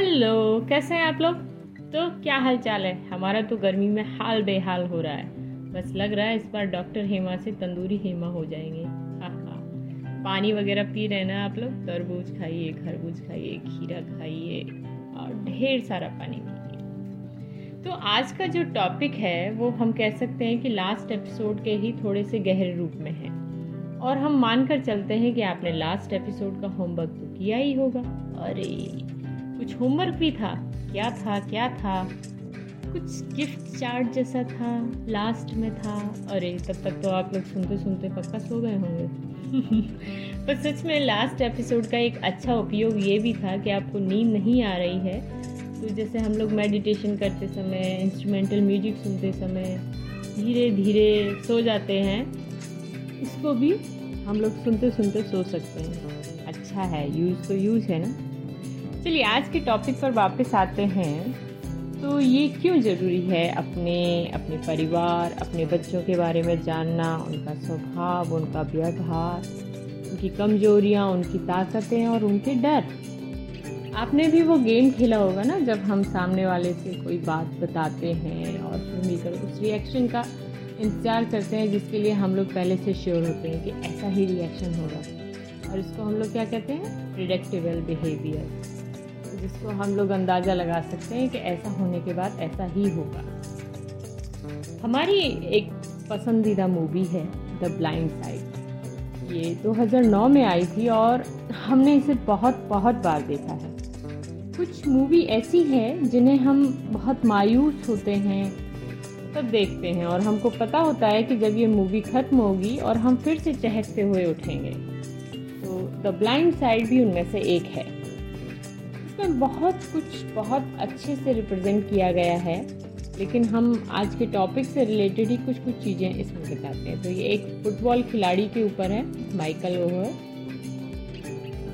Hello, कैसे हैं आप लोग? तो क्या हाल चाल है? हमारा तो गर्मी में हाल बेहाल हो रहा है। बस लग रहा है इस बार डॉक्टर हेमा से तंदूरी हेमा हो जाएँगे। हाँ हाँ पानी वगैरह पी रहे ना आप लोग? तरबूज खाइए, खरबूज खाइए, खीरा खाइए और ढेर सारा पानी पीजिए। तो आज का जो टॉपिक है, वो हम कह सकते हैं कि लास्ट एपिसोड के ही थोड़े से गहरे रूप में है। और हम मानकर चलते हैं कि आपने लास्ट एपिसोड का होमवर्क तो किया ही होगा। अरे! कुछ होमवर्क भी था। क्या था क्या था? कुछ गिफ्ट चार्ट जैसा था लास्ट में था। अरे, तब तक तो आप लोग सुनते सुनते पक्का सो गए होंगे। पर सच में लास्ट एपिसोड का एक अच्छा उपयोग ये भी था कि आपको नींद नहीं आ रही है। तो जैसे हम लोग मेडिटेशन करते समय इंस्ट्रूमेंटल म्यूज़िक सुनते समय धीरे धीरे सो जाते हैं। इसको भी हम लोग सुनते सुनते सो सकते हैं। अच्छा है यूज़ तो यूज़ है ना? चलिए, आज के टॉपिक पर वापस आते हैं। तो ये क्यों ज़रूरी है अपने अपने परिवार, अपने बच्चों के बारे में जानना, उनका स्वभाव, उनका व्यवहार, उनकी कमजोरियाँ, उनकी ताकतें और उनके डर? आपने भी वो गेम खेला होगा ना, जब हम सामने वाले से कोई बात बताते हैं और फिर मिलकर उस रिएक्शन का इंतज़ार करते हैं, जिसके लिए हम लोग पहले से श्योर होते हैं कि ऐसा ही रिएक्शन होगा। और इसको हम लोग क्या कहते हैं? प्रिडेक्टिबल बिहेवियर जिसको हम लोग अंदाज़ा लगा सकते हैं कि ऐसा होने के बाद ऐसा ही होगा। हमारी एक पसंदीदा मूवी है द ब्लाइंड साइड ये 2009 में आई थी और हमने इसे बहुत बहुत बार देखा है। कुछ मूवी ऐसी है जिन्हें हम बहुत मायूस होते हैं, तब देखते हैं और हमको पता होता है कि जब ये मूवी ख़त्म होगी और हम फिर से चहकते हुए उठेंगे। तो द ब्लाइंड साइड भी उनमें से एक है। इसमें बहुत कुछ बहुत अच्छे से रिप्रेजेंट किया गया है, लेकिन हम आज के टॉपिक से रिलेटेड ही कुछ कुछ चीज़ें इसमें बताते हैं। तो ये एक फुटबॉल खिलाड़ी के ऊपर है माइकल ओवर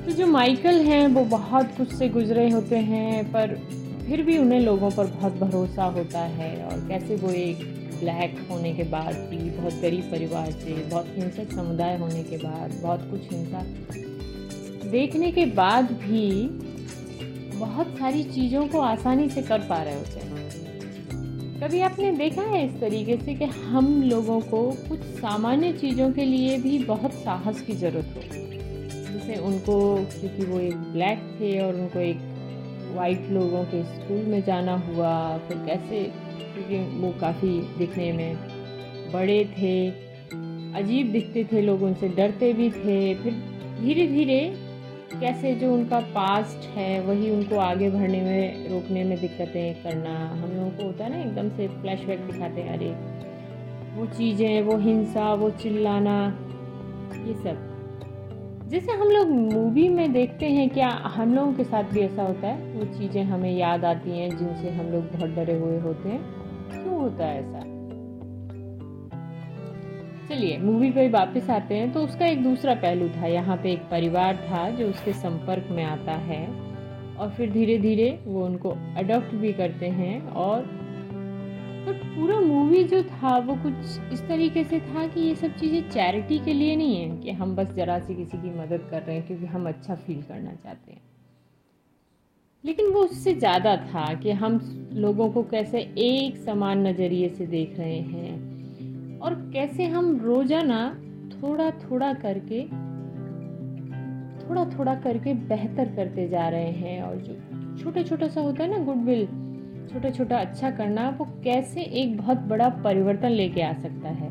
तो जो माइकल हैं, वो बहुत कुछ से गुजरे होते हैं, पर फिर भी उन्हें लोगों पर बहुत भरोसा होता है, और कैसे वो एक ब्लैक होने के बाद भी, बहुत गरीब परिवार से, बहुत हिंसक समुदाय होने के बाद, बहुत कुछ हिंसा देखने के बाद भी बहुत सारी चीज़ों को आसानी से कर पा रहे होते हैं। कभी आपने देखा है इस तरीके से कि हम लोगों को कुछ सामान्य चीज़ों के लिए भी बहुत साहस की ज़रूरत हो? जैसे उनको, क्योंकि वो एक ब्लैक थे और उनको एक वाइट लोगों के स्कूल में जाना हुआ, फिर कैसे, क्योंकि वो काफ़ी दिखने में बड़े थे, अजीब दिखते थे लोग, उनसे डरते भी थे, फिर धीरे धीरे कैसे जो उनका पास्ट है, वही उनको आगे बढ़ने में, रोकने में दिक्कतें करना, हम लोगों को होता है ना, एकदम से फ्लैशबैक दिखाते हैं, अरे, वो चीज़ें, वो हिंसा, वो चिल्लाना, ये सब। जैसे हम लोग मूवी में देखते हैं, क्या हम लोगों के साथ भी ऐसा होता है? वो चीज़ें हमें याद आती हैं, जिनसे हम लोग बहुत डरे हुए होते हैं। क्यों होता है ऐसा? चलिए मूवी पे वापस आते हैं। तो उसका एक दूसरा पहलू था। यहाँ पे एक परिवार था जो उसके संपर्क में आता है और फिर धीरे धीरे वो उनको अडॉप्ट भी करते हैं और तो पूरा मूवी जो था, वो कुछ इस तरीके से था कि ये सब चीज़ें चैरिटी के लिए नहीं है कि हम बस ज़रा सी किसी की मदद कर रहे हैं क्योंकि हम अच्छा फील करना चाहते हैं। लेकिन वो उससे ज़्यादा था कि हम लोगों को कैसे एक समान नज़रिए से देख रहे हैं। और कैसे हम रोज़ाना थोड़ा थोड़ा करके थोड़ा थोड़ा करके बेहतर करते जा रहे हैं और जो छोटा छोटा सा होता है ना गुडविल छोटा छोटा अच्छा करना, वो कैसे एक बहुत बड़ा परिवर्तन लेके आ सकता है।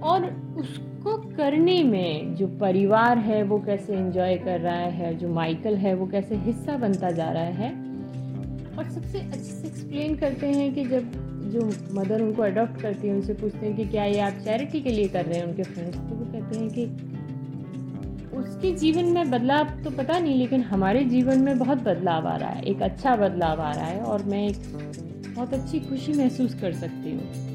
और उसको करने में जो परिवार है, वो कैसे एंजॉय कर रहा है, जो माइकल है, वो कैसे हिस्सा बनता जा रहा है। और सबसे अच्छे से एक्सप्लेन करते हैं कि जब जो मदर उनको अडॉप्ट करती है, उनसे पूछते हैं कि क्या ये आप चैरिटी के लिए कर रहे हैं उनके फ्रेंड्स तो वो कहते हैं कि उसके जीवन में बदलाव तो पता नहीं, लेकिन हमारे जीवन में बहुत बदलाव आ रहा है, एक अच्छा बदलाव आ रहा है और मैं एक बहुत अच्छी खुशी महसूस कर सकती हूँ।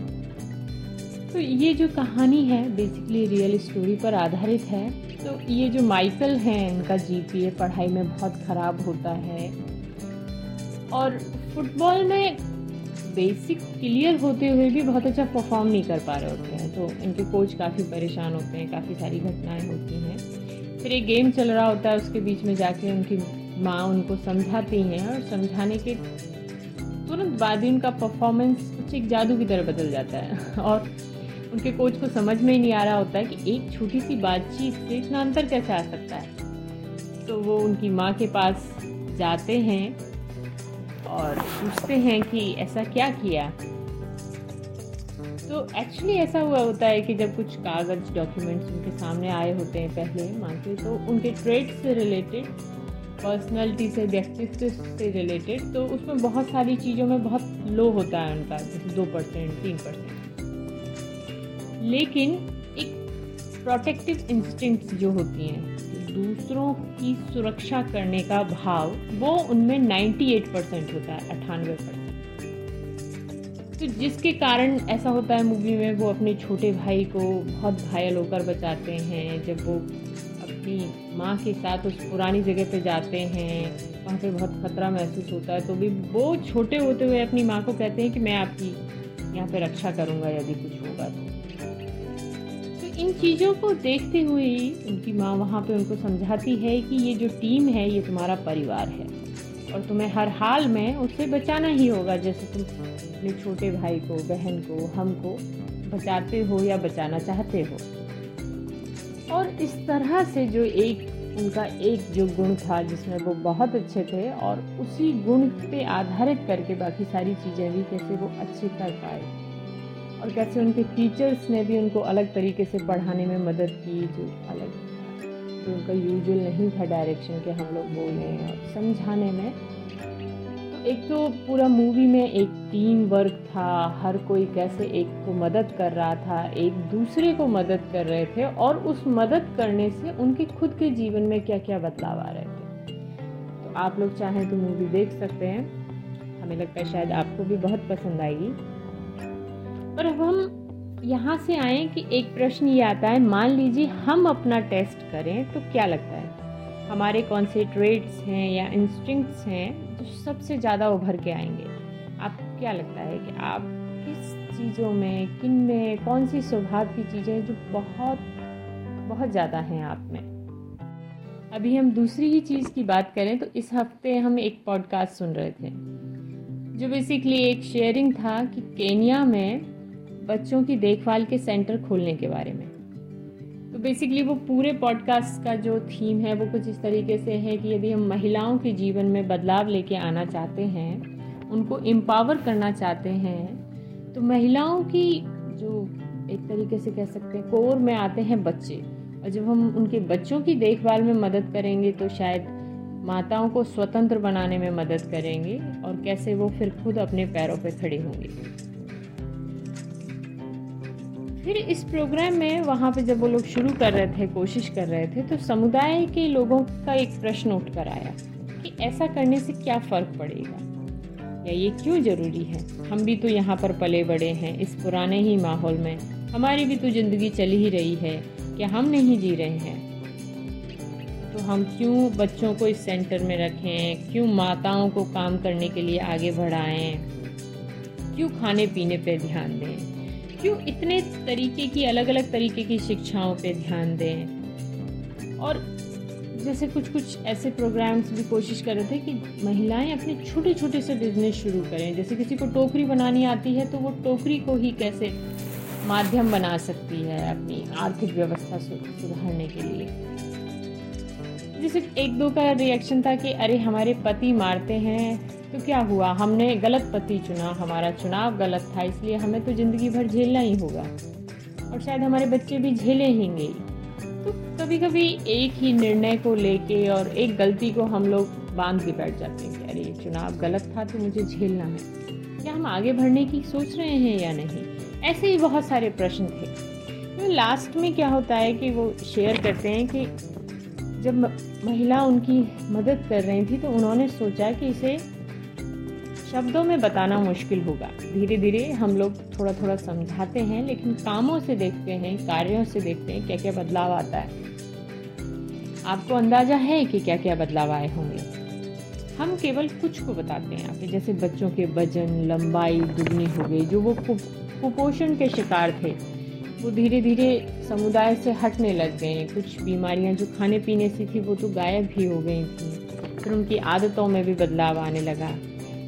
तो ये जो कहानी है बेसिकली रियल स्टोरी पर आधारित है। तो ये जो माइकल हैं, इनका जीपीए पढ़ाई में बहुत ख़राब होता है। और फुटबॉल में बेसिक क्लियर होते हुए भी बहुत अच्छा परफॉर्म नहीं कर पा रहे होते हैं। तो इनके कोच काफ़ी परेशान होते हैं, काफ़ी सारी घटनाएँ होती हैं। फिर एक गेम चल रहा होता है, उसके बीच में जाके उनकी माँ उनको समझाती हैं और समझाने के तुरंत बाद ही उनका परफॉर्मेंस कुछ एक जादू की तरह बदल जाता है। और उनके कोच को समझ में ही नहीं आ रहा होता है कि एक छोटी सी बातचीत से इतना अंतर कैसे आ सकता है। तो वो उनकी माँ के पास जाते हैं और पूछते हैं कि ऐसा क्या किया? तो एक्चुअली ऐसा हुआ होता है कि जब कुछ कागज़ डॉक्यूमेंट्स उनके सामने आए होते हैं पहले माँ के तो उनके ट्रेड से रिलेटेड पर्सनैलिटी से व्यक्तित्व से रिलेटेड तो उसमें बहुत सारी चीज़ों में बहुत लो होता है उनका, जैसे दो परसेंट तीन परसेंट लेकिन एक प्रोटेक्टिव इंस्टिंक्ट्स जो होती हैं दूसरों की सुरक्षा करने का भाव, वो उनमें 98 परसेंट होता है, अट्ठानवे परसेंट। तो जिसके कारण ऐसा होता है मूवी में, वो अपने छोटे भाई को बहुत घायल होकर बचाते हैं, जब वो अपनी माँ के साथ उस पुरानी जगह पे जाते हैं, वहाँ पे बहुत खतरा महसूस होता है तो भी वो छोटे होते हुए अपनी माँ को कहते हैं कि मैं आपकी यहाँ पे रक्षा करूँगा, यदि कुछ होगा तो। इन चीज़ों को देखते हुए ही उनकी माँ वहाँ पे उनको समझाती है कि ये जो टीम है, ये तुम्हारा परिवार है। और तुम्हें हर हाल में उससे बचाना ही होगा, जैसे तुम अपने छोटे भाई को, बहन को हमको बचाते हो या बचाना चाहते हो। और इस तरह से जो एक, उनका एक जो गुण था, जिसमें वो बहुत अच्छे थे और उसी गुण पे आधारित करके बाकी सारी चीज़ें भी कैसे वो अच्छी कर पाए। और कैसे उनके टीचर्स ने भी उनको अलग तरीके से पढ़ाने में मदद की, जो अलग जो उनका यूजुअल नहीं था डायरेक्शन के हम लोग बोलें और समझाने में। तो एक तो पूरा मूवी में एक टीम वर्क था, हर कोई कैसे एक को मदद कर रहा था, एक दूसरे को मदद कर रहे थे और उस मदद करने से उनके खुद के जीवन में क्या क्या बदलाव आ रहे थे। तो आप लोग चाहें तो मूवी देख सकते हैं। हमें लगता है शायद आपको भी बहुत पसंद आएगी। और अब हम यहाँ से आए कि एक प्रश्न ये आता है, मान लीजिए हम अपना टेस्ट करें तो क्या लगता है? हमारे कौन से ट्रेड्स हैं या इंस्टिंक्ट्स हैं जो सबसे ज़्यादा उभर के आएँगे? आपको क्या लगता है कि आप किस चीज़ों में, किन में, कौन सी स्वभाव की चीज़ें जो बहुत बहुत ज़्यादा हैं आप में? अभी हम दूसरी ही चीज़ की बात करें तो इस हफ़्ते हम एक पॉडकास्ट सुन रहे थे, जो बेसिकली एक शेयरिंग था कि केनिया में बच्चों की देखभाल के सेंटर खोलने के बारे में। तो बेसिकली वो पूरे पॉडकास्ट का जो थीम है, वो कुछ इस तरीके से है कि यदि हम महिलाओं के जीवन में बदलाव लेके आना चाहते हैं, उनको एम्पावर करना चाहते हैं तो महिलाओं की जो एक तरीके से कह सकते हैं कोर में आते हैं बच्चे। और जब हम उनके बच्चों की देखभाल में मदद करेंगे तो शायद माताओं को स्वतंत्र बनाने में मदद करेंगे, और कैसे वो फिर खुद अपने पैरों पर खड़े होंगे। फिर इस प्रोग्राम में वहाँ पे जब वो लोग शुरू कर रहे थे, कोशिश कर रहे थे तो समुदाय के लोगों का एक प्रश्न उठ कर आया कि ऐसा करने से क्या फ़र्क पड़ेगा? या ये क्यों ज़रूरी है? हम भी तो यहाँ पर पले बड़े हैं, इस पुराने ही माहौल में। हमारी भी तो ज़िंदगी चल ही रही है क्या हम नहीं जी रहे हैं। तो हम क्यों बच्चों को इस सेंटर में रखें? क्यों माताओं को काम करने के लिए आगे बढ़ाएँ? क्यों खाने पीने पर ध्यान दें? क्यों इतने तरीके की अलग अलग तरीके की शिक्षाओं पे ध्यान दें? और जैसे कुछ कुछ ऐसे प्रोग्राम्स भी कोशिश कर रहे थे कि महिलाएँ अपने छोटे छोटे से बिज़नेस शुरू करें। जैसे किसी को टोकरी बनानी आती है तो वो टोकरी को ही कैसे माध्यम बना सकती है अपनी आर्थिक व्यवस्था सुधारने के लिए? जैसे एक दो का रिएक्शन था कि, अरे, हमारे पति मारते हैं तो क्या हुआ? हमने गलत पति चुना, हमारा चुनाव गलत था, इसलिए हमें तो ज़िंदगी भर झेलना ही होगा। और शायद हमारे बच्चे भी झेलेंगे तो कभी कभी एक ही निर्णय को लेके और एक गलती को हम लोग बाँध के बैठ जाते हैं अरे चुनाव गलत था तो मुझे झेलना है। क्या हम आगे बढ़ने की सोच रहे हैं या नहीं? ऐसे ही बहुत सारे प्रश्न थे। तो लास्ट में क्या होता है कि वो शेयर करते हैं कि जब महिला उनकी मदद कर रही थी तो उन्होंने सोचा कि इसे शब्दों में बताना मुश्किल होगा। धीरे धीरे हम लोग थोड़ा थोड़ा समझाते हैं, लेकिन कामों से देखते हैं, कार्यों से देखते हैं क्या क्या बदलाव आता है। आपको अंदाज़ा है कि क्या क्या बदलाव आए होंगे? हम केवल कुछ को बताते हैं पे जैसे बच्चों के वज़न, लंबाई, दुगनी हो गई जो वो कुपोषण के शिकार थे। वो धीरे धीरे समुदाय से हटने लग गए। कुछ बीमारियाँ जो खाने पीने से थी, वो तो गायब ही हो गई थी। फिर उनकी आदतों में भी बदलाव आने लगा।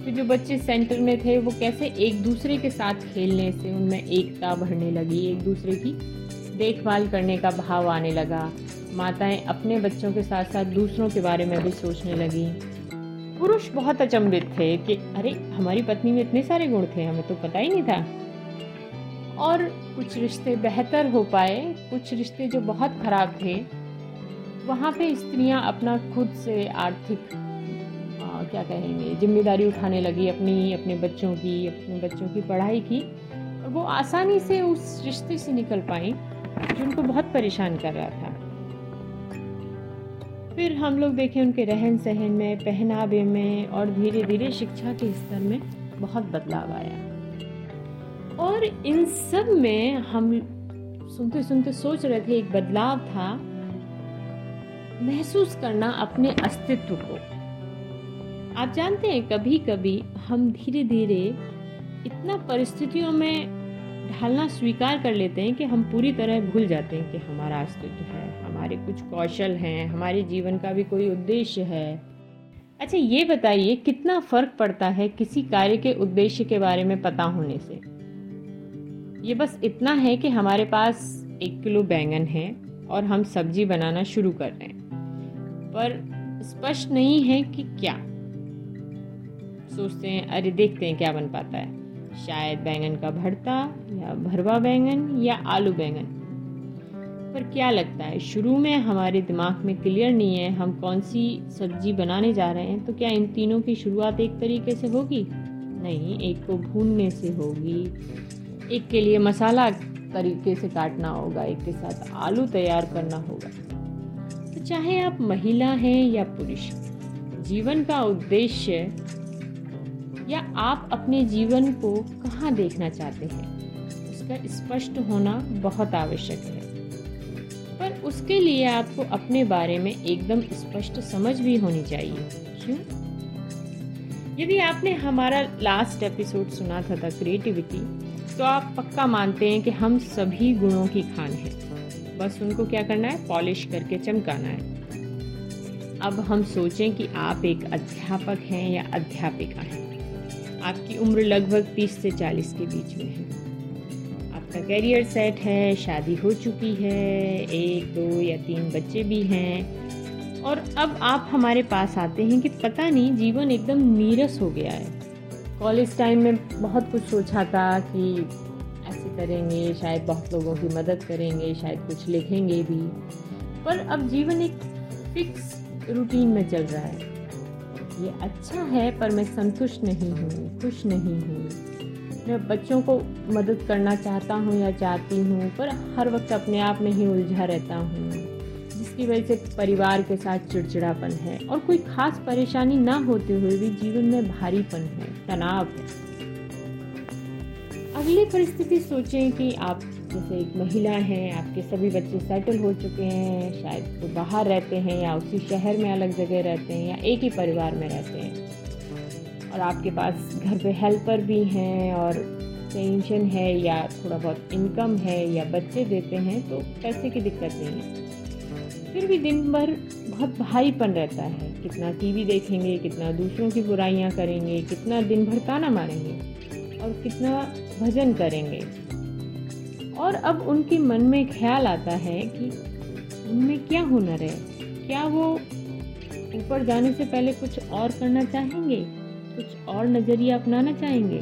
फिर जो बच्चे सेंटर में थे, वो कैसे एक दूसरे के साथ खेलने से उनमें एकता बढ़ने लगी, एक दूसरे की देखभाल करने का भाव आने लगा। माताएँ अपने बच्चों के साथ साथ दूसरों के बारे में भी सोचने लगी। पुरुष बहुत अचंभित थे कि, अरे, हमारी पत्नी में इतने सारे गुण थे, हमें तो पता ही नहीं था। और कुछ रिश्ते बेहतर हो पाए, कुछ रिश्ते जो बहुत ख़राब थे, वहाँ पे स्त्रियाँ अपना खुद से आर्थिक क्या कहेंगे? ज़िम्मेदारी उठाने लगी अपनी, अपने बच्चों की, अपने बच्चों की पढ़ाई की और वो आसानी से उस रिश्ते से निकल पाई जो उनको बहुत परेशान कर रहा था। फिर हम लोग देखें उनके रहन सहन में, पहनावे में और धीरे धीरे शिक्षा के स्तर में बहुत बदलाव आया। और इन सब में हम सुनते सुनते सोच रहे थे एक बदलाव था, महसूस करना अपने अस्तित्व को। आप जानते हैं कभी कभी हम धीरे धीरे इतना परिस्थितियों में ढालना स्वीकार कर लेते हैं कि हम पूरी तरह भूल जाते हैं कि हमारा अस्तित्व है, हमारे कुछ कौशल हैं, हमारे जीवन का भी कोई उद्देश्य है। अच्छा ये बताइए, कितना फ़र्क पड़ता है किसी कार्य के उद्देश्य के बारे में पता होने से? ये बस इतना है कि हमारे पास एक किलो बैंगन है और हम सब्ज़ी बनाना शुरू कर रहे हैं। पर स्पष्ट नहीं है कि क्या। सोचते हैं, अरे देखते हैं क्या बन पाता है। शायद बैंगन का भरता या भरवा बैंगन या आलू बैंगन। पर क्या लगता है, शुरू में हमारे दिमाग में क्लियर नहीं है, हम कौन सी सब्ज़ी बनाने जा रहे हैं तो क्या इन तीनों की शुरुआत एक तरीके से होगी? नहीं, एक को भूनने से होगी। एक के लिए मसाला तरीके से काटना होगा, एक के साथ आलू तैयार करना होगा। तो चाहे आप महिला हैं या पुरुष, जीवन का उद्देश्य या आप अपने जीवन को कहाँ देखना चाहते हैं? उसका स्पष्ट होना बहुत आवश्यक है। पर उसके लिए आपको अपने बारे में एकदम स्पष्ट समझ भी होनी चाहिए। क्यों? यदि आपने हमारा लास्ट एपिसोड सुना था द क्रिएटिविटी तो आप पक्का मानते हैं कि हम सभी गुणों की खान है। बस उनको क्या करना है? पॉलिश करके चमकाना है। अब हम सोचें कि आप एक अध्यापक हैं या अध्यापिका हैं। आपकी उम्र लगभग 30 से 40 के बीच में है। आपका करियर सेट है, शादी हो चुकी है, एक, दो या तीन बच्चे भी हैं। और अब आप हमारे पास आते हैं कि पता नहीं, जीवन एकदम नीरस हो गया है। कॉलेज टाइम में बहुत कुछ सोचा था कि ऐसे करेंगे, शायद बहुत लोगों की मदद करेंगे, शायद कुछ लिखेंगे भी। पर अब जीवन एक फिक्स रूटीन में चल रहा है। ये अच्छा है, पर मैं संतुष्ट नहीं हूँ, खुश नहीं हूँ। मैं बच्चों को मदद करना चाहता हूँ या चाहती हूँ, पर हर वक्त अपने आप में ही उलझा रहता हूँ, जिसकी वजह से परिवार के साथ चिड़चिड़ापन है। और कोई खास परेशानी ना होते हुए भी जीवन में भारीपन है, तनाव है। अगली परिस्थिति सोचें कि आप जैसे एक महिला हैं, आपके सभी बच्चे सेटल हो चुके हैं, शायद वो बाहर रहते हैं या उसी शहर में अलग जगह रहते हैं या एक ही परिवार में रहते हैं। और आपके पास घर पे हेल्पर भी हैं और पेंशन है या थोड़ा बहुत इनकम है या बच्चे देते हैं तो पैसे की दिक्कत नहीं है। फिर भी दिन भर बहुत भारीपन रहता है। कितना टीवी देखेंगे, कितना दूसरों की बुराइयाँ करेंगे, कितना दिन भर ताना मारेंगे और कितना भजन करेंगे। और अब उनके मन में ख्याल आता है कि उनमें क्या हुनर है? क्या वो ऊपर जाने से पहले कुछ और करना चाहेंगे? कुछ और नज़रिया अपनाना चाहेंगे?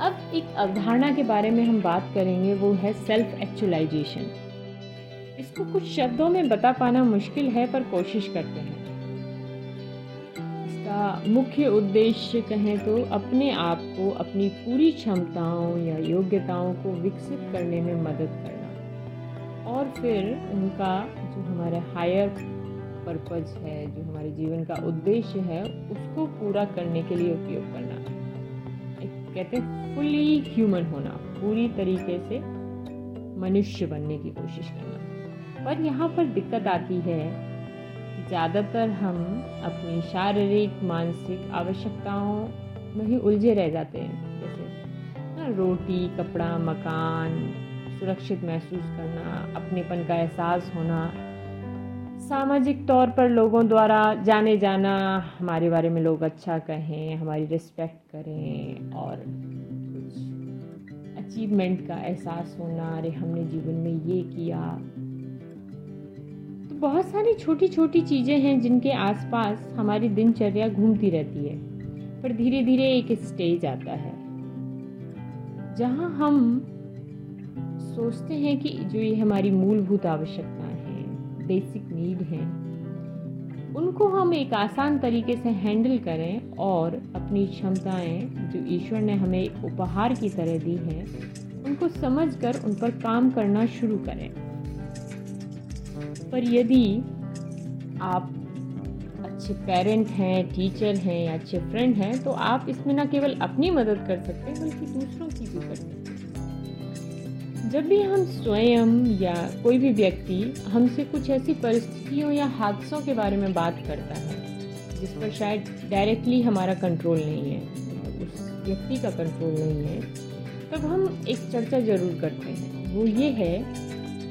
अब एक अवधारणा के बारे में हम बात करेंगे, वो है सेल्फ एक्चुअलाइजेशन इसको कुछ शब्दों में बता पाना मुश्किल है, पर कोशिश करते हैं। इसका मुख्य उद्देश्य कहें तो अपने आप को अपनी पूरी क्षमताओं या योग्यताओं को विकसित करने में मदद करना। और फिर उनका जो हमारे हायर पर्पज है, जो हमारे जीवन का उद्देश्य है, उसको पूरा करने के लिए उपयोग करना। एक कहते हैं फुली ह्यूमन होना, पूरी तरीके से मनुष्य बनने की कोशिश करना। पर यहाँ पर दिक्कत आती है ज़्यादातर हम अपनी शारीरिक, मानसिक आवश्यकताओं में ही उलझे रह जाते हैं। जैसे ना रोटी, कपड़ा, मकान, सुरक्षित महसूस करना, अपनेपन का एहसास होना। सामाजिक तौर पर लोगों द्वारा जाने जाना हमारे बारे में लोग अच्छा कहें, हमारी रिस्पेक्ट करें और कुछ अचीवमेंट का एहसास होना, अरे हमने जीवन में ये किया। बहुत सारी छोटी छोटी चीज़ें हैं जिनके आसपास हमारी दिनचर्या घूमती रहती है, पर धीरे धीरे एक स्टेज आता है। जहाँ हम सोचते हैं कि जो ये हमारी मूलभूत आवश्यकताएँ हैं बेसिक नीड हैं, उनको हम एक आसान तरीके से हैंडल करें और अपनी क्षमताएँ जो ईश्वर ने हमें उपहार की तरह दी हैं, उनको समझकर उन पर काम करना शुरू करें। पर यदि आप अच्छे पेरेंट हैं टीचर हैं या अच्छे फ्रेंड हैं तो आप इसमें ना केवल अपनी मदद कर सकते हैं, बल्कि दूसरों की भी कर सकते हैं। जब भी हम स्वयं या कोई भी व्यक्ति हमसे कुछ ऐसी परिस्थितियों या हादसों के बारे में बात करता है, जिस पर शायद डायरेक्टली हमारा कंट्रोल नहीं है, उस व्यक्ति का कंट्रोल नहीं है, तब हम एक चर्चा ज़रूर करते हैं। वो ये है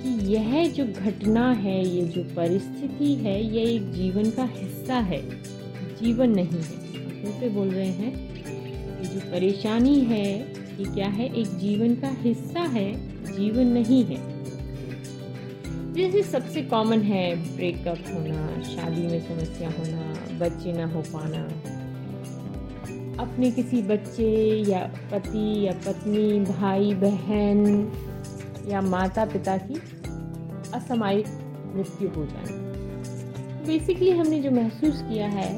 कि यह जो घटना है, ये जो परिस्थिति है, ये एक जीवन का हिस्सा है। जीवन नहीं है। फिर से बोल रहे हैं ये जो परेशानी है, ये क्या है? एक जीवन का हिस्सा है, जीवन नहीं है। जैसे सबसे कॉमन है ब्रेकअप होना, शादी में समस्या होना, बच्चे ना हो पाना। अपने किसी बच्चे या पति या पत्नी, भाई, बहन या माता पिता की असामयिक मृत्यु हो जाए। बेसिकली हमने जो महसूस किया है,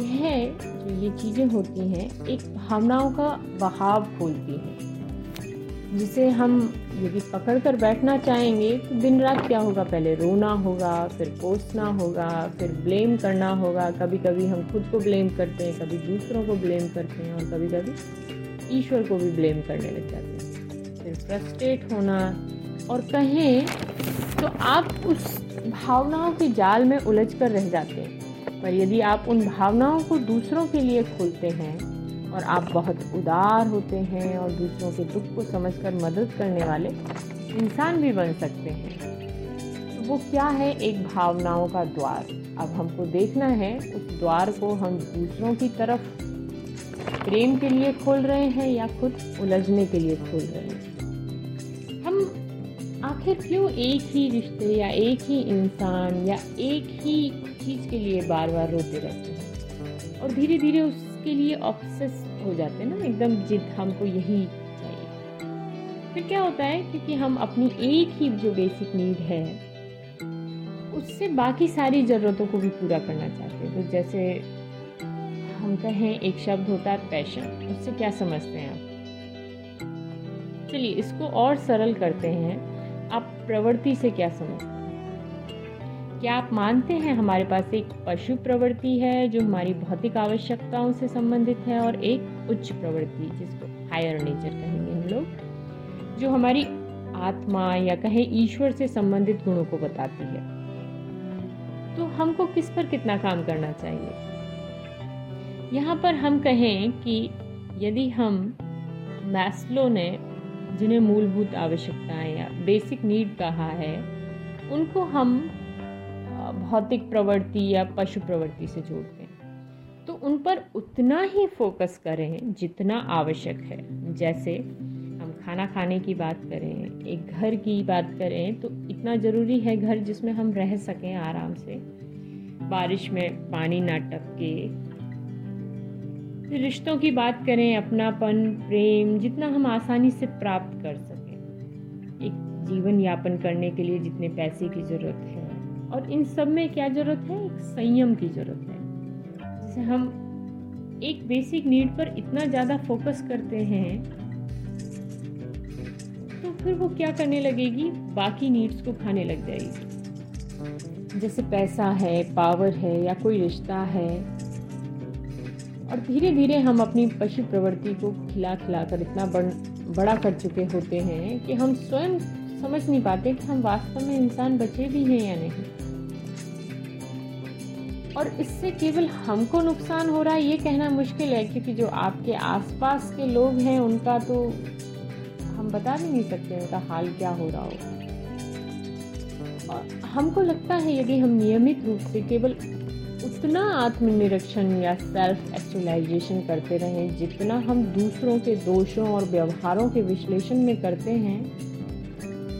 यह जो ये चीज़ें होती हैं, एक भावनाओं का बहाव खोलती हैं। जिसे हम यदि पकड़ कर बैठना चाहेंगे तो दिन रात क्या होगा? पहले रोना होगा, फिर कोसना होगा, फिर ब्लेम करना होगा। कभी कभी हम खुद को ब्लेम करते हैं, कभी दूसरों को ब्लेम करते हैं और कभी कभी ईश्वर को भी ब्लेम करने लग जाते हैं। फिर फ्रस्ट्रेट होना और कहें तो आप उस भावनाओं के जाल में उलझ कर रह जाते हैं। पर यदि आप उन भावनाओं को दूसरों के लिए खोलते हैं और आप बहुत उदार होते हैं और दूसरों के दुख को समझकर मदद करने वाले इंसान भी बन सकते हैं तो वो क्या है एक भावनाओं का द्वार? अब हमको देखना है, उस द्वार को हम दूसरों की तरफ़ प्रेम के लिए खोल रहे हैं या खुद उलझने के लिए खोल रहे हैं? आखिर क्यों एक ही रिश्ते या एक ही इंसान या एक ही चीज़ के लिए बार बार रोते रहते हैं? और धीरे धीरे उसके लिए ऑब्सेस हो जाते हैं ना? एकदम जिद, हमको यही चाहिए। फिर क्या होता है? क्योंकि हम अपनी एक ही जो बेसिक नीड है, उससे बाकी सारी ज़रूरतों को भी पूरा करना चाहते हैं। तो जैसे हम कहें, एक शब्द होता है पैशन उससे क्या समझते हैं आप? चलिए, इसको और सरल करते हैं। प्रवृत्ति से क्या समझते हैं क्या आप मानते हैं हमारे पास एक पशु प्रवृत्ति है जो हमारी भौतिक आवश्यकताओं से संबंधित है और एक उच्च प्रवृत्ति जिसको हायर नेचर कहेंगे हम लोग, जो हमारी आत्मा या कहें ईश्वर से संबंधित गुणों को बताती है? तो हमको किस पर कितना काम करना चाहिए? यहाँ पर हम कहें कि यदि हम मैस्लो ने जिन्हें मूलभूत आवश्यकताएँ या बेसिक नीड कहा है, उनको हम भौतिक प्रवृत्ति या पशु प्रवृत्ति से जोड़ते हैं। तो उन पर उतना ही फोकस करें जितना आवश्यक है। जैसे हम खाना खाने की बात करें, एक घर की बात करें तो इतना ज़रूरी है घर जिसमें हम रह सकें आराम से। बारिश में पानी ना टपके रिश्तों की बात करें, अपनापन, प्रेम, जितना हम आसानी से प्राप्त कर सकें। एक जीवन यापन करने के लिए जितने पैसे की ज़रूरत है, और इन सब में क्या ज़रूरत है? एक संयम की ज़रूरत है। जैसे हम एक बेसिक नीड पर इतना ज़्यादा फोकस करते हैं तो फिर वो क्या करने लगेगी? बाकी नीड्स को खाने लग जाएगी। जैसे पैसा है पावर है, या कोई रिश्ता है और धीरे धीरे हम अपनी पशु प्रवृत्ति को खिला खिला कर इतना बड़, बड़ा कर चुके होते हैं कि हम स्वयं समझ नहीं पाते कि हम वास्तव में इंसान बचे भी हैं या नहीं। और इससे केवल हमको नुकसान हो रहा है ये कहना मुश्किल है क्योंकि जो आपके आसपास के लोग हैं उनका तो हम बता भी नहीं सकते उनका हाल क्या हो रहा होगा हमको लगता है यदि हम नियमित रूप से केवल उतना आत्मनिरीक्षण या सेल्फ एक्चुअलाइजेशन करते रहें जितना हम दूसरों के दोषों और व्यवहारों के विश्लेषण में करते हैं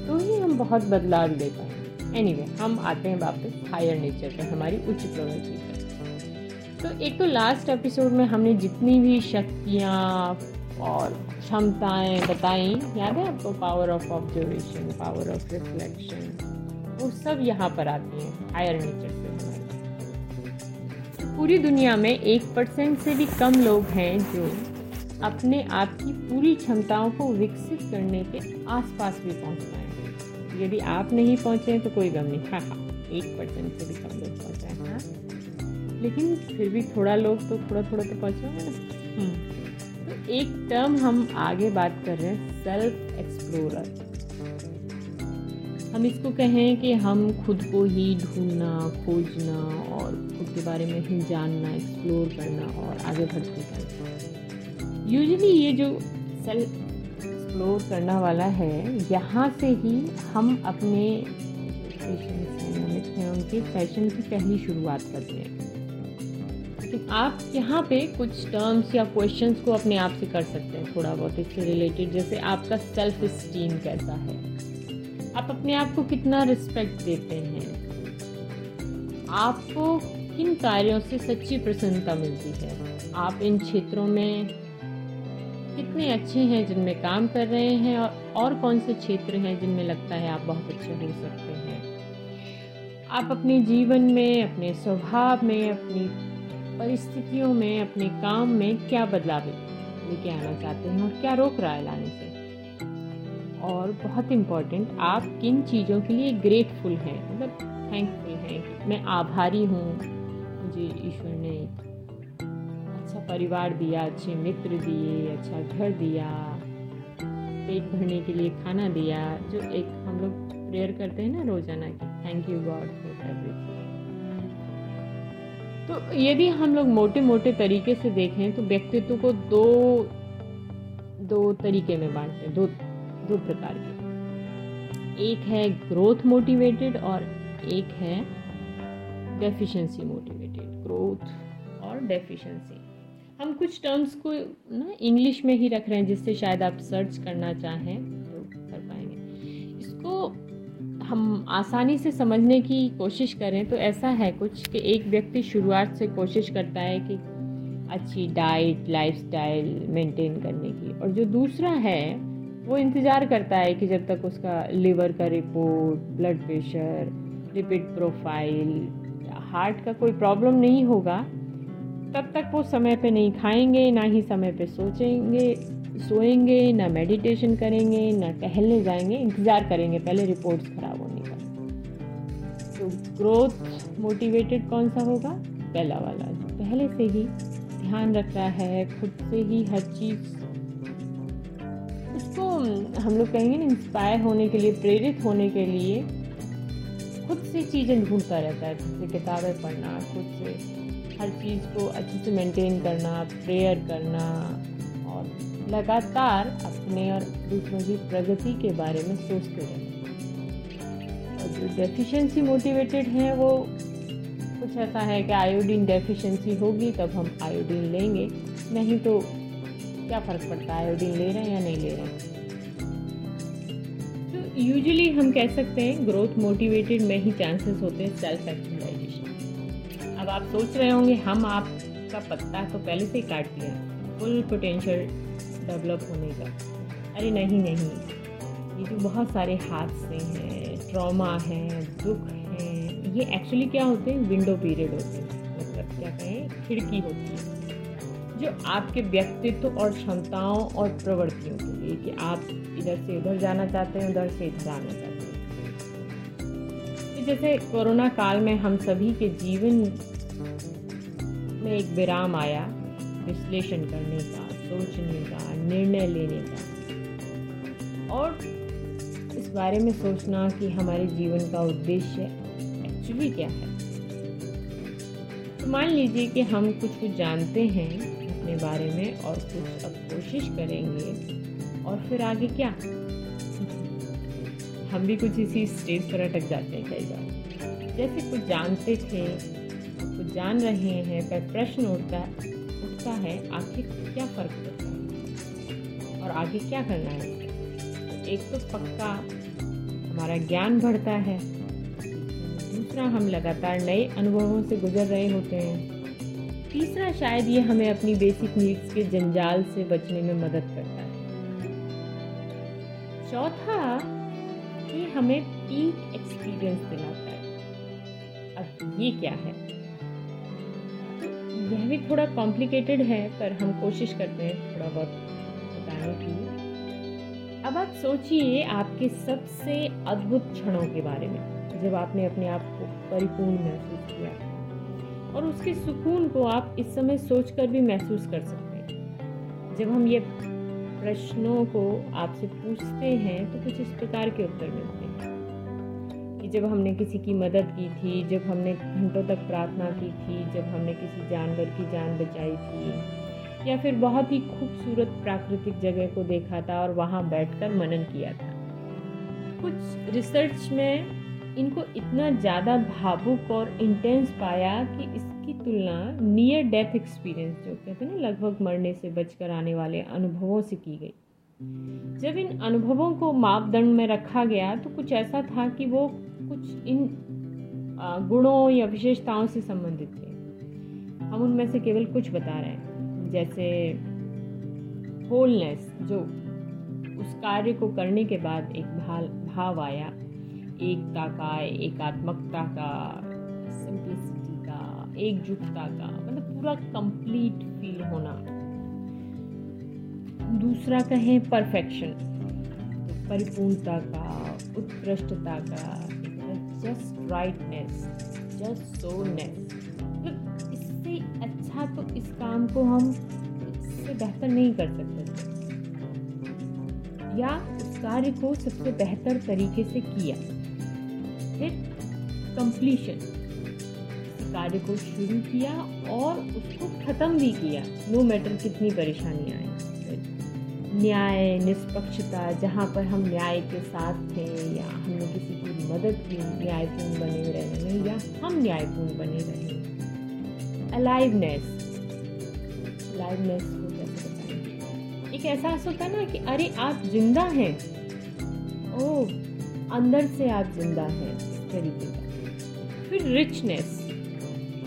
तो ही हम बहुत बदलाव ले पाए एनी anyway, हम आते हैं वापस हायर नेचर पर हमारी उच्च प्रवृत्ति पर तो एक तो लास्ट एपिसोड में हमने जितनी भी शक्तियाँ और क्षमताएँ बताई याद है आपको power of observation power of reflection वो सब यहाँ पर आती हैं हायर नेचर पूरी दुनिया में एक परसेंट से भी कम लोग हैं जो अपने आप की पूरी क्षमताओं को विकसित करने के आसपास भी पहुँच पाए हैं। यदि आप नहीं पहुँचे तो कोई गम नहीं। हाँ हाँ एक परसेंट से भी कम लोग पहुँचे हैं। हाँ लेकिन फिर भी थोड़ा लोग तो थोड़ा थोड़ा तो पहुँचे ना हम्म। तो एक टर्म हम आगे बात कर रहे हैं सेल्फ एक्सप्लोरर हम इसको कहें कि हम खुद को ही ढूंढना, खोजना और के बारे में ही जानना एक्सप्लोर करना और आगे बढ़ते करना यूजली ये जो सेल्फ एक्सप्लोर करना वाला है, यहाँ से ही हम अपने उनके फ़ैशन की पहली शुरुआत करते हैं। लेकिन आप यहाँ पे कुछ टर्म्स या क्वेश्चंस को अपने आप से कर सकते हैं थोड़ा बहुत, इससे रिलेटेड जैसे आपका सेल्फ स्टीम कैसा है। आप अपने आप को कितना रिस्पेक्ट देते हैं। आपको किन कार्यों से सच्ची प्रसन्नता मिलती है? आप इन क्षेत्रों में कितने अच्छे हैं जिनमें काम कर रहे हैं और, और कौन से क्षेत्र हैं जिनमें लगता है आप बहुत अच्छे हो सकते हैं? आप अपने जीवन में अपने स्वभाव में अपनी परिस्थितियों में अपने काम में क्या बदलाव लेके आना चाहते हैं और क्या रोक रहा है लाने से? और बहुत इंपॉर्टेंट आप किन चीज़ों के लिए ग्रेटफुल हैं? मतलब थैंकफुल हैं मैं आभारी हूँ मुझे ईश्वर ने अच्छा परिवार दिया, अच्छे मित्र दिए अच्छा घर दिया, पेट भरने के लिए खाना दिया, जो एक हम लोग प्रेयर करते हैं ना रोज़ाना की। Thank you God for everything तो यदि हम लोग मोटे मोटे तरीके से देखें तो व्यक्तित्व को दो दो तरीके में बांटते हैं, दो दो प्रकार के। एक है ग्रोथ मोटिवेटेड और एक है डेफिशिएंसी मोटिवेटेड ग्रोथ और डेफिशिएंसी हम कुछ टर्म्स को ना इंग्लिश में ही रख रहे हैं, जिससे शायद आप सर्च करना चाहें तो कर पाएँगे। इसको हम आसानी से समझने की कोशिश करें तो ऐसा है कुछ कि एक व्यक्ति शुरुआत से कोशिश करता है कि अच्छी डाइट लाइफस्टाइल मेंटेन करने की और जो दूसरा है, वो इंतज़ार करता है कि जब तक उसका लिवर का report blood pressure lipid profile heart का कोई प्रॉब्लम नहीं होगा। तब तक वो समय पे नहीं खाएँगे, ना ही समय पे सोचेंगे, सोएँगे, ना मेडिटेशन करेंगे, ना टहलने जाएँगे, इंतज़ार करेंगे, पहले रिपोर्ट्स ख़राब होने का। तो ग्रोथ मोटिवेटेड कौन सा होगा? पहला वाला। जो पहले से ही ध्यान रख रहा है, खुद से ही हर चीज़। उसको हम लोग कहेंगे ना इंस्पायर होने के लिए, प्रेरित होने के लिए खुद से चीज़ें ढूंढता रहता है खुद से किताबें पढ़ना, खुद से हर चीज़ को अच्छे से मेंटेन करना प्रेयर करना, और लगातार अपने और दूसरों की प्रगति के बारे में सोचते रहना। और जो डेफिशिएंसी मोटिवेटेड हैं, वो कुछ ऐसा है कि आयोडीन डेफिशिएंसी होगी, तब हम आयोडीन लेंगे। नहीं तो क्या फ़र्क पड़ता है आयोडीन ले रहे हैं या नहीं ले रहे हैं? यूजुअली हम कह सकते हैं ग्रोथ मोटिवेटेड में ही चांसेस होते हैं सेल्फ एक्चुअलाइजेशन अब आप सोच रहे होंगे, हम आपका पत्ता तो पहले से ही काट दिया फुल पोटेंशियल डेवलप होने का। अरे नहीं नहीं। ये जो बहुत सारे हादसे हैं ट्रॉमा है, दुख हैं, ये एक्चुअली क्या होते हैं? विंडो पीरियड होते हैं। मतलब क्या कहें? खिड़की होती है। जो आपके व्यक्तित्व और क्षमताओं और प्रवृत्तियों के लिए कि आप इधर से उधर जाना चाहते हैं, उधर से इधर आना चाहते हैं। जैसे कोरोना काल में हम सभी के जीवन में एक विराम आया विश्लेषण करने का, सोचने का, निर्णय लेने का। और इस बारे में सोचना कि हमारे जीवन का उद्देश्य एक्चुअली क्या है। तो मान लीजिए कि हम कुछ कुछ जानते हैं अपने बारे में और कुछ अब कोशिश करेंगे और फिर आगे क्या? हम भी कुछ इसी स्टेज पर अटक जाते हैं कई बार। जैसे कुछ जानते थे, कुछ जान रहे हैं, पर प्रश्न उठता उठता है, आखिर क्या फ़र्क पड़ता है? और आगे क्या करना है? एक तो पक्का हमारा ज्ञान बढ़ता है। दूसरा, हम लगातार नए अनुभवों से गुजर रहे होते हैं। तीसरा, शायद ये हमें अपनी बेसिक नीड्स के जंजाल से बचने में मदद करता है। चौथा ये हमें पीक एक्सपीरियंस दिलाता है। अब ये क्या है? यह भी थोड़ा कॉम्प्लिकेटेड है, पर हम कोशिश करते हैं थोड़ा बहुत बताने की अब आप सोचिए आपके सबसे अद्भुत क्षणों के बारे में, जब आपने अपने आप को परिपूर्ण महसूस किया। और उसके सुकून को आप इस समय सोचकर भी महसूस कर सकते हैं। जब हम ये प्रश्नों को आपसे पूछते हैं तो कुछ इस प्रकार के उत्तर मिलते हैं। कि जब हमने किसी की मदद की थी, जब हमने घंटों तक प्रार्थना की थी, जब हमने किसी जानवर की जान बचाई थी, या फिर बहुत ही खूबसूरत प्राकृतिक जगह को देखा था और वहाँ बैठकर मनन किया था। कुछ रिसर्च में इनको इतना ज़्यादा भावुक और इंटेंस पाया कि इसकी तुलना नियर डेथ एक्सपीरियंस जो कहते हैं ना, लगभग मरने से बचकर आने वाले अनुभवों से की गई। जब इन अनुभवों को मापदंड में रखा गया तो कुछ ऐसा था कि वो कुछ इन गुणों या विशेषताओं से संबंधित थे। हम उनमें से केवल कुछ बता रहे हैं। जैसे होलनेस जो उस कार्य को करने के बाद एक भाव आया। एकता का, एकात्मकता का का एकजुटता का मतलब पूरा कंप्लीट फील होना। दूसरा कहें परफेक्शन परिपूर्णता का, उत्कृष्टता का जस्ट राइटनेस जस्ट सोनेस मतलब इससे अच्छा तो इस काम को हम इससे बेहतर नहीं कर सकते या उस कार्य को सबसे बेहतर तरीके से किया। फिर कंप्लीशन कार्य को शुरू किया और उसको ख़त्म भी किया नो मैटर कितनी परेशानियाँ आई। न्याय, निष्पक्षता, जहाँ पर हम न्याय के साथ थे या हमने किसी की मदद की, न्यायपूर्ण बने रहने में या हम न्यायपूर्ण बने रहे अलाइवनेस अलाइवनेस को कैसे बताएँ? एक एहसास होता है ना कि अरे, आप ज़िंदा हैं। ओ अंदर से आप ज़िंदा हैं तरीके का। फिर रिचनेस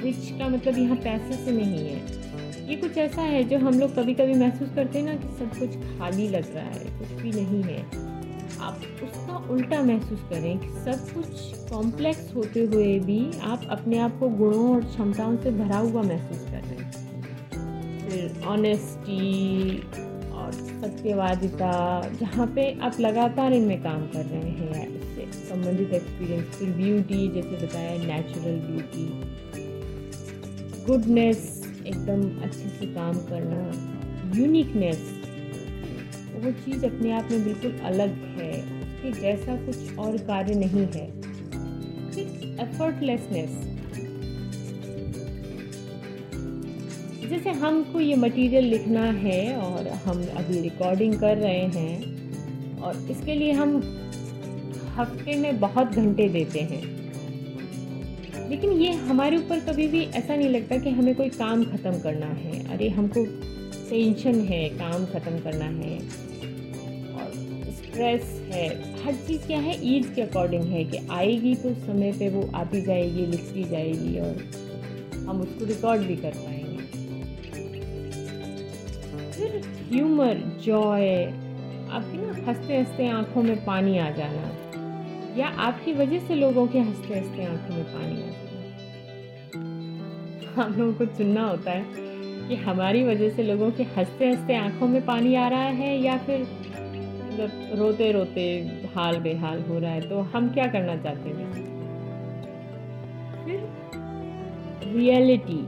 रिच का मतलब यहाँ पैसे से नहीं है। ये कुछ ऐसा है जो हम लोग कभी कभी महसूस करते हैं ना कि सब कुछ खाली लग रहा है, कुछ भी नहीं है। आप उसका उल्टा महसूस करें कि सब कुछ कॉम्प्लेक्स होते हुए भी आप अपने आप को गुणों और क्षमताओं से भरा हुआ महसूस कर रहे हैं। फिर ऑनेस्टी और सत्यवादिता, जहाँ पे आप लगातार इनमें काम कर रहे हैं, इससे संबंधित एक्सपीरियंस फिर ब्यूटी जैसे बताया नेचुरल ब्यूटी गुडनेस, एकदम अच्छे से काम करना यूनिकनेस वो चीज़ अपने आप में बिल्कुल अलग है उसके जैसा कुछ और कार्य नहीं है। एफर्टलेसनेस जैसे हमको ये मटेरियल लिखना है और हम अभी रिकॉर्डिंग कर रहे हैं और इसके लिए हम हफ़्ते में बहुत घंटे देते हैं। लेकिन ये हमारे ऊपर कभी भी ऐसा नहीं लगता कि हमें कोई काम ख़त्म करना है। अरे, हमको टेंशन है, काम ख़त्म करना है। और स्ट्रेस है। हर चीज़ क्या है? ईज के अकॉर्डिंग है कि आएगी तो समय पे वो आती जाएगी, लिखती जाएगी और हम उसको रिकॉर्ड भी कर पाएँगे। फिर ह्यूमर जॉय आपकी ना हँसते हँसते आँखों में पानी आ जाना। या आपकी वजह से लोगों के हँसते हँसते आँखों में पानी आ जाना हम लोगों को चुनना होता है कि हमारी वजह से लोगों के हँसते हँसते आँखों में पानी आ रहा है या फिर मतलब रोते रोते हाल बेहाल हो रहा है तो हम क्या करना चाहते हैं? फिर रियलिटी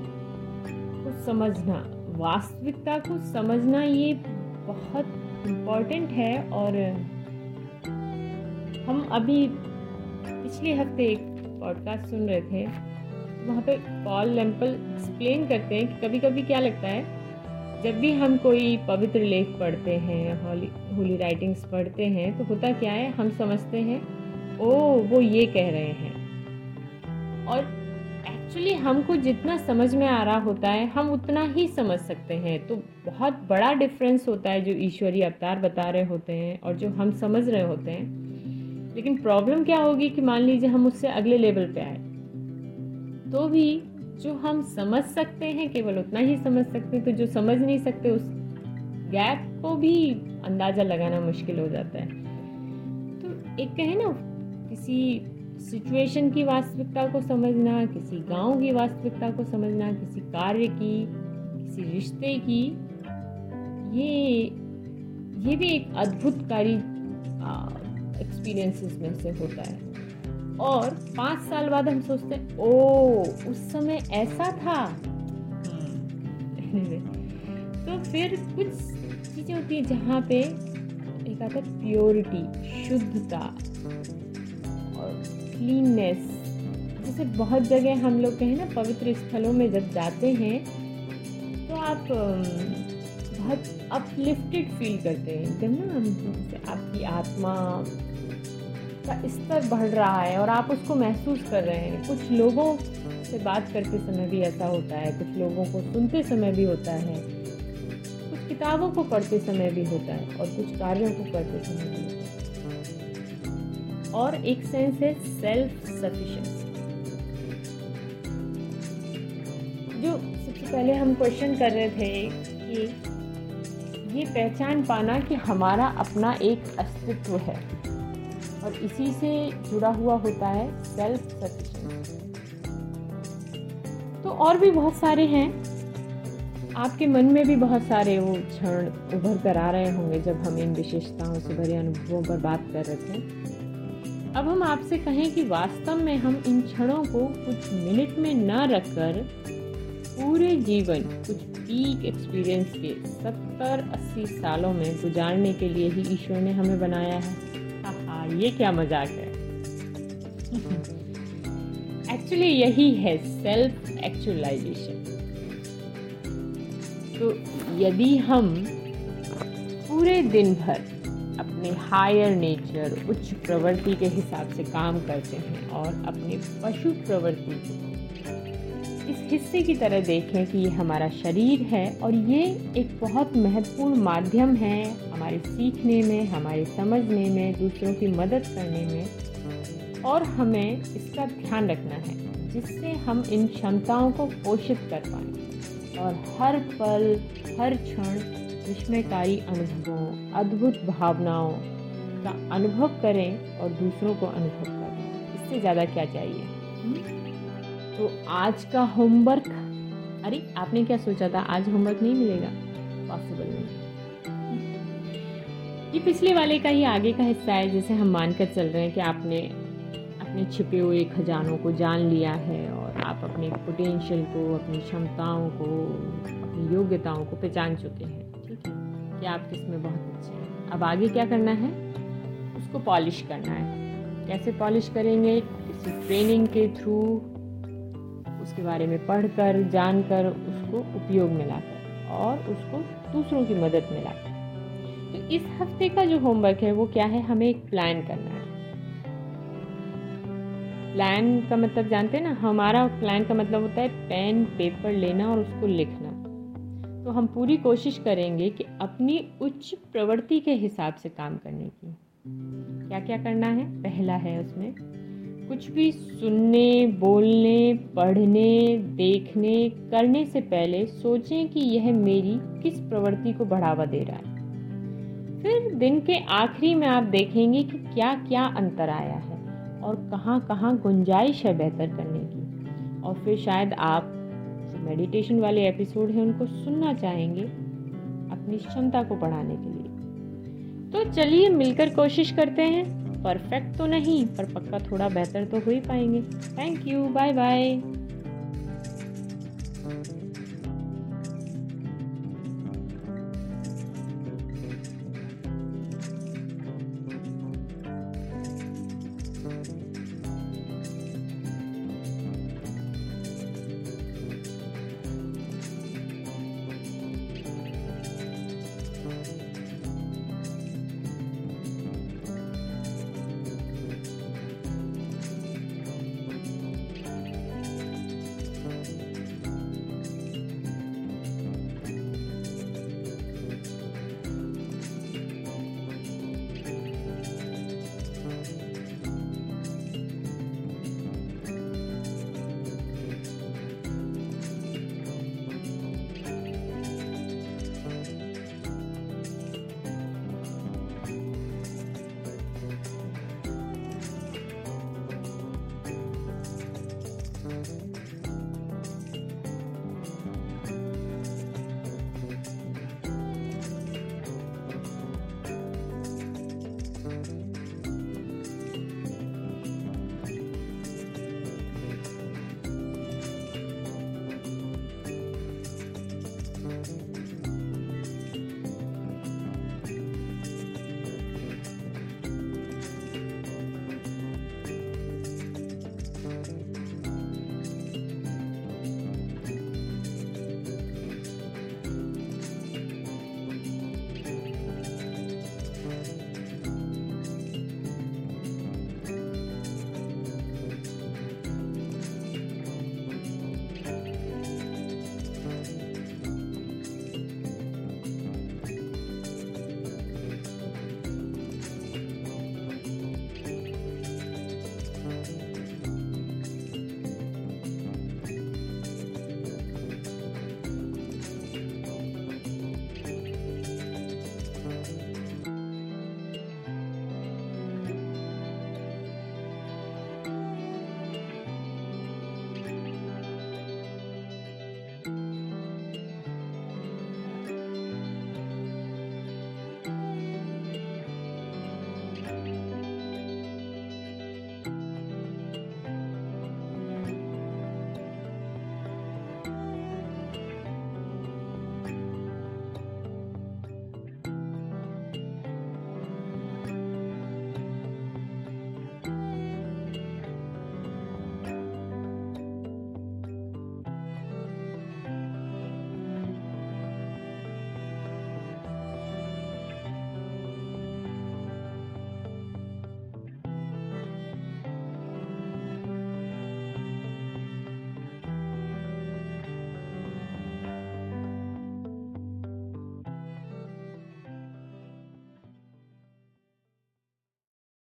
को समझना, वास्तविकता को समझना ये बहुत इंपॉर्टेंट है और हम अभी पिछले हफ़्ते एक पॉडकास्ट सुन रहे थे, वहाँ पे पॉल लेम्पल एक्सप्लेन करते हैं कि कभी कभी क्या लगता है, जब भी हम कोई पवित्र लेख पढ़ते हैं होली होली राइटिंग्स पढ़ते हैं तो होता क्या है, हम समझते हैं ओ वो ये कह रहे हैं। और एक्चुअली हमको जितना समझ में आ रहा होता है, हम उतना ही समझ सकते हैं। तो बहुत बड़ा डिफरेंस होता है जो ईश्वरीय अवतार बता रहे होते हैं और जो हम समझ रहे होते हैं। लेकिन प्रॉब्लम क्या होगी कि मान लीजिए हम उससे अगले लेवल पे आए। तो भी जो हम समझ सकते हैं, केवल उतना ही समझ सकते हैं तो जो समझ नहीं सकते उस गैप को भी अंदाज़ा लगाना मुश्किल हो जाता है। तो एक कहे ना, किसी सिचुएशन की वास्तविकता को समझना, किसी गाँव की वास्तविकता को समझना, किसी कार्य की, किसी रिश्ते की, ये ये भी एक अद्भुतकारी एक्सपीरियंसेस में से होता है। और पाँच साल बाद हम सोचते हैं ओ उस समय ऐसा था। तो फिर कुछ चीज़ें होती है जहाँ पे एक आता है प्योरिटी शुद्धता और क्लीननेस जैसे बहुत जगह हम लोग कहें ना पवित्र स्थलों में जब जाते हैं तो आप बहुत अपलिफ्टेड फील करते हैं। एकदम ना आपकी आत्मा का स्तर बढ़ रहा है और आप उसको महसूस कर रहे हैं। कुछ लोगों से बात करते समय भी ऐसा होता है, कुछ लोगों को सुनते समय भी होता है। कुछ किताबों को पढ़ते समय भी होता है और कुछ कार्यों को करते समय भी होता है। और एक सेंस है सेल्फ सफिशिएंसी जो सबसे पहले हम क्वेश्चन कर रहे थे कि ये पहचान पाना कि हमारा अपना एक अस्तित्व है। और इसी से जुड़ा हुआ होता है सेल्फ सफिशिएंसी तो और भी बहुत सारे हैं। आपके मन में भी बहुत सारे वो क्षण उभर कर आ रहे होंगे जब हम इन विशेषताओं से भरे अनुभवों पर बात कर रहे थे अब हम आपसे कहें कि वास्तव में हम इन क्षणों को कुछ मिनट में न रखकर पूरे जीवन, कुछ पीक एक्सपीरियंस के सत्तर, अस्सी सालों में गुजारने के लिए ही ईश्वर ने हमें बनाया हाँ। ये क्या मज़ाक है? एक्चुअली यही है सेल्फ एक्चुअलाइजेशन तो यदि हम पूरे दिन भर अपने हायर नेचर उच्च प्रवृत्ति के हिसाब से काम करते हैं और अपने पशु प्रवृत्ति को हिस्से की तरह देखें कि ये हमारा शरीर है और ये एक बहुत महत्वपूर्ण माध्यम है हमारे सीखने में, हमारे समझने में, दूसरों की मदद करने में। और हमें इसका ध्यान रखना है, जिससे हम इन क्षमताओं को पोषित कर पाएँ। और हर पल, हर क्षण विस्मयकारी अनुभवों, अद्भुत भावनाओं का अनुभव करें और दूसरों को अनुभव करें। इससे ज़्यादा क्या चाहिए? हम्म? तो आज का होमवर्क अरे, आपने क्या सोचा था? आज होमवर्क नहीं मिलेगा? पॉसिबल नहीं। ये पिछले वाले का ही आगे का हिस्सा है, जैसे हम मानकर चल रहे हैं कि आपने अपने छिपे हुए खजानों को जान लिया है और आप अपने पोटेंशियल को, अपनी क्षमताओं को, अपनी योग्यताओं को पहचान चुके हैं। ठीक है? कि आप किसमें बहुत अच्छे हैं। अब आगे क्या करना है? उसको पॉलिश करना है। कैसे पॉलिश करेंगे? किसी ट्रेनिंग के थ्रू उसके बारे में पढ़कर, जानकर, उसको उपयोग में लाकर और उसको दूसरों की मदद में लाकर। तो इस हफ़्ते का जो होमवर्क है, वो क्या है? हमें एक प्लान करना है। प्लान का मतलब जानते हैं ना? हमारा प्लान का मतलब होता है पेन पेपर लेना और उसको लिखना। तो हम पूरी कोशिश करेंगे कि अपनी उच्च प्रवृत्ति के हिसाब से काम करने की। क्या क्या करना है? पहला है उसमें कुछ भी सुनने, बोलने, पढ़ने, देखने, करने से पहले सोचें कि यह मेरी किस प्रवृत्ति को बढ़ावा दे रहा है। फिर दिन के आखिरी में आप देखेंगे कि क्या क्या अंतर आया है और कहाँ कहाँ गुंजाइश है बेहतर करने की। और फिर शायद आप जो मेडिटेशन वाले एपिसोड हैं उनको सुनना चाहेंगे अपनी क्षमता को बढ़ाने के लिए। तो चलिए मिलकर कोशिश करते हैं। परफेक्ट तो नहीं, पर पक्का थोड़ा बेहतर तो हो ही पाएँगे। Thank you bye bye